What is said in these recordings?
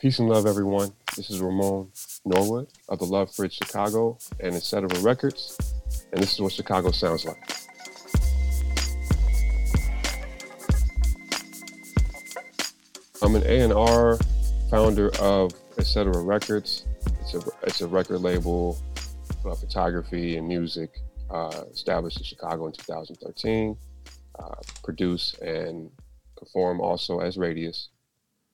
Peace and love, everyone. This is Ramon Norwood of the Love Fridge Chicago and Etc. Records, and this is what Chicago sounds like. I'm an A&R founder of Etc. Records. It's a, it's a record label photography and music uh, established in Chicago in 2013. Uh, produce and perform also as Radius.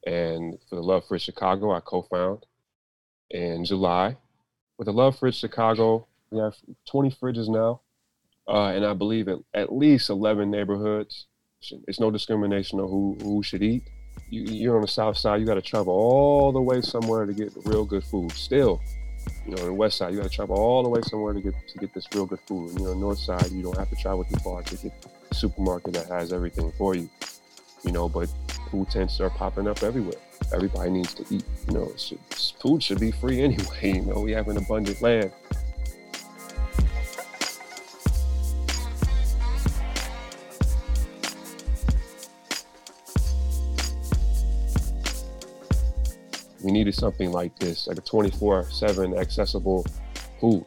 And for the Love Fridge Chicago, I co-found in July. With the Love Fridge Chicago, we have 20 fridges now, uh, and I believe at, at least 11 neighborhoods. It's no discrimination on who, who should eat. You, you're on the south side, you got to travel all the way somewhere to get real good food. Still, you know, on the west side, you got to travel all the way somewhere to get to get this real good food. And, you know, north side, you don't have to travel too far to get a supermarket that has everything for you. You know, but food tents are popping up everywhere. Everybody needs to eat. You know, should, food should be free anyway. You know, we have an abundant land. We needed something like this, like a 24/7 accessible food.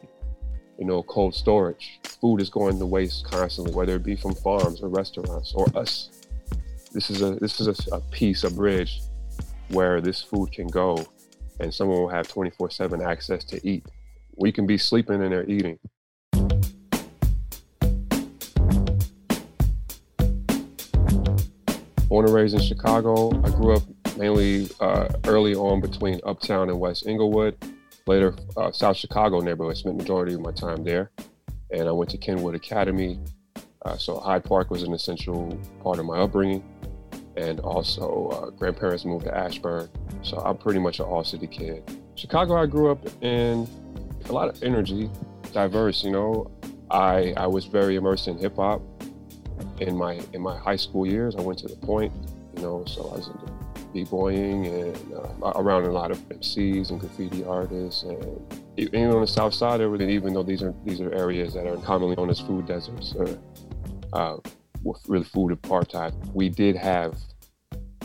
You know, cold storage. Food is going to waste constantly, whether it be from farms or restaurants or us this is a this is a, a piece, a bridge where this food can go and someone will have 24-7 access to eat. We can be sleeping and they're eating. Born and raised in Chicago, I grew up mainly uh, early on between Uptown and West Englewood. Later, uh, South Chicago neighborhood. Spent majority of my time there, and I went to Kenwood Academy. Uh, so Hyde Park was an essential part of my upbringing and also uh, grandparents moved to Ashburn. So I'm pretty much an all city kid. Chicago, I grew up in a lot of energy, diverse. You know, I I was very immersed in hip hop in my in my high school years. I went to the Point, you know, so I was into b-boying and uh, around a lot of MCs and graffiti artists and even on the south side it, even though these are these are areas that are commonly known as food deserts or uh, with really food apartheid, we did have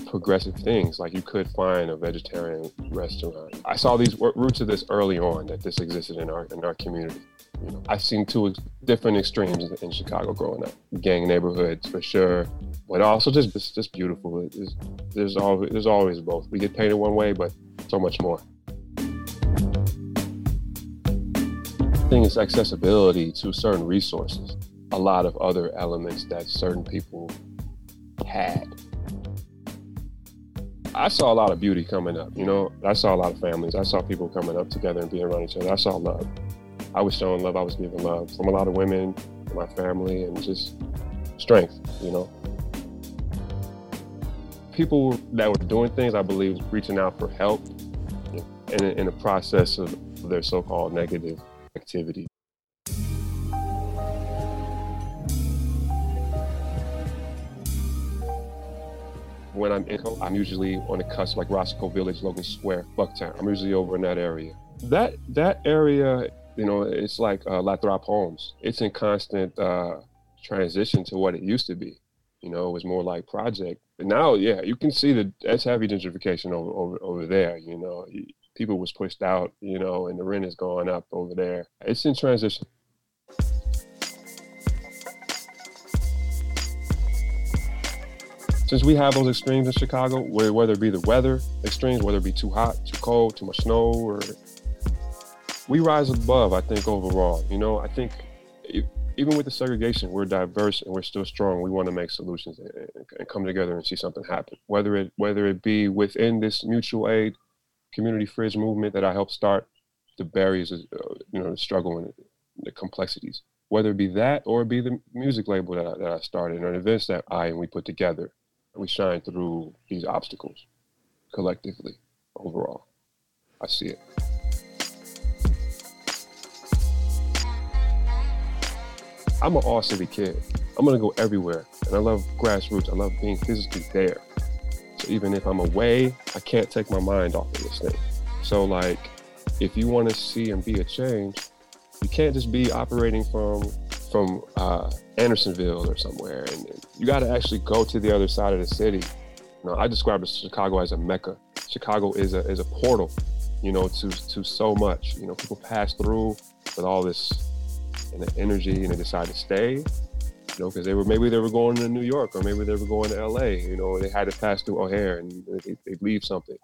progressive things. Like you could find a vegetarian restaurant. I saw these roots of this early on that this existed in our in our community. You know, I've seen two different extremes in Chicago growing up. Gang neighborhoods for sure, but also just it's just beautiful. It's, there's always there's always both. We get painted one way, but so much more. The thing is accessibility to certain resources a lot of other elements that certain people had. I saw a lot of beauty coming up, you know. I saw a lot of families. I saw people coming up together and being around each other. I saw love. I was showing love. I was giving love from a lot of women, my family, and just strength, you know. People that were doing things, I believe, reaching out for help in, in the process of their so-called negative activity. When I'm in, I'm usually on the cusp, like Roscoe Village, Logan Square, Bucktown. I'm usually over in that area. That that area, you know, it's like uh, Lathrop Homes. It's in constant uh, transition to what it used to be. You know, it was more like project. But now, yeah, you can see that that's heavy gentrification over over, over there. You know, people was pushed out. You know, and the rent is going up over there. It's in transition. Since we have those extremes in Chicago, whether it be the weather extremes, whether it be too hot, too cold, too much snow, or we rise above. I think overall, you know, I think even with the segregation, we're diverse and we're still strong. We want to make solutions and, come together and see something happen. Whether it whether it be within this mutual aid community fridge movement that I helped start, the barriers, uh, you know, the struggle and the complexities. Whether it be that or it be the music label that I, that I started or events that I and we put together we shine through these obstacles collectively overall. I see it. I'm an all city kid. I'm gonna go everywhere. And I love grassroots. I love being physically there. So even if I'm away, I can't take my mind off of this thing. So like if you wanna see and be a change, you can't just be operating from from uh, Andersonville or somewhere, and you got to actually go to the other side of the city. You know, I describe Chicago as a mecca. Chicago is a is a portal, you know, to to so much. You know, people pass through with all this and the energy, and they decide to stay. You know, because they were maybe they were going to New York or maybe they were going to L.A. You know, they had to pass through O'Hare and they, they leave something.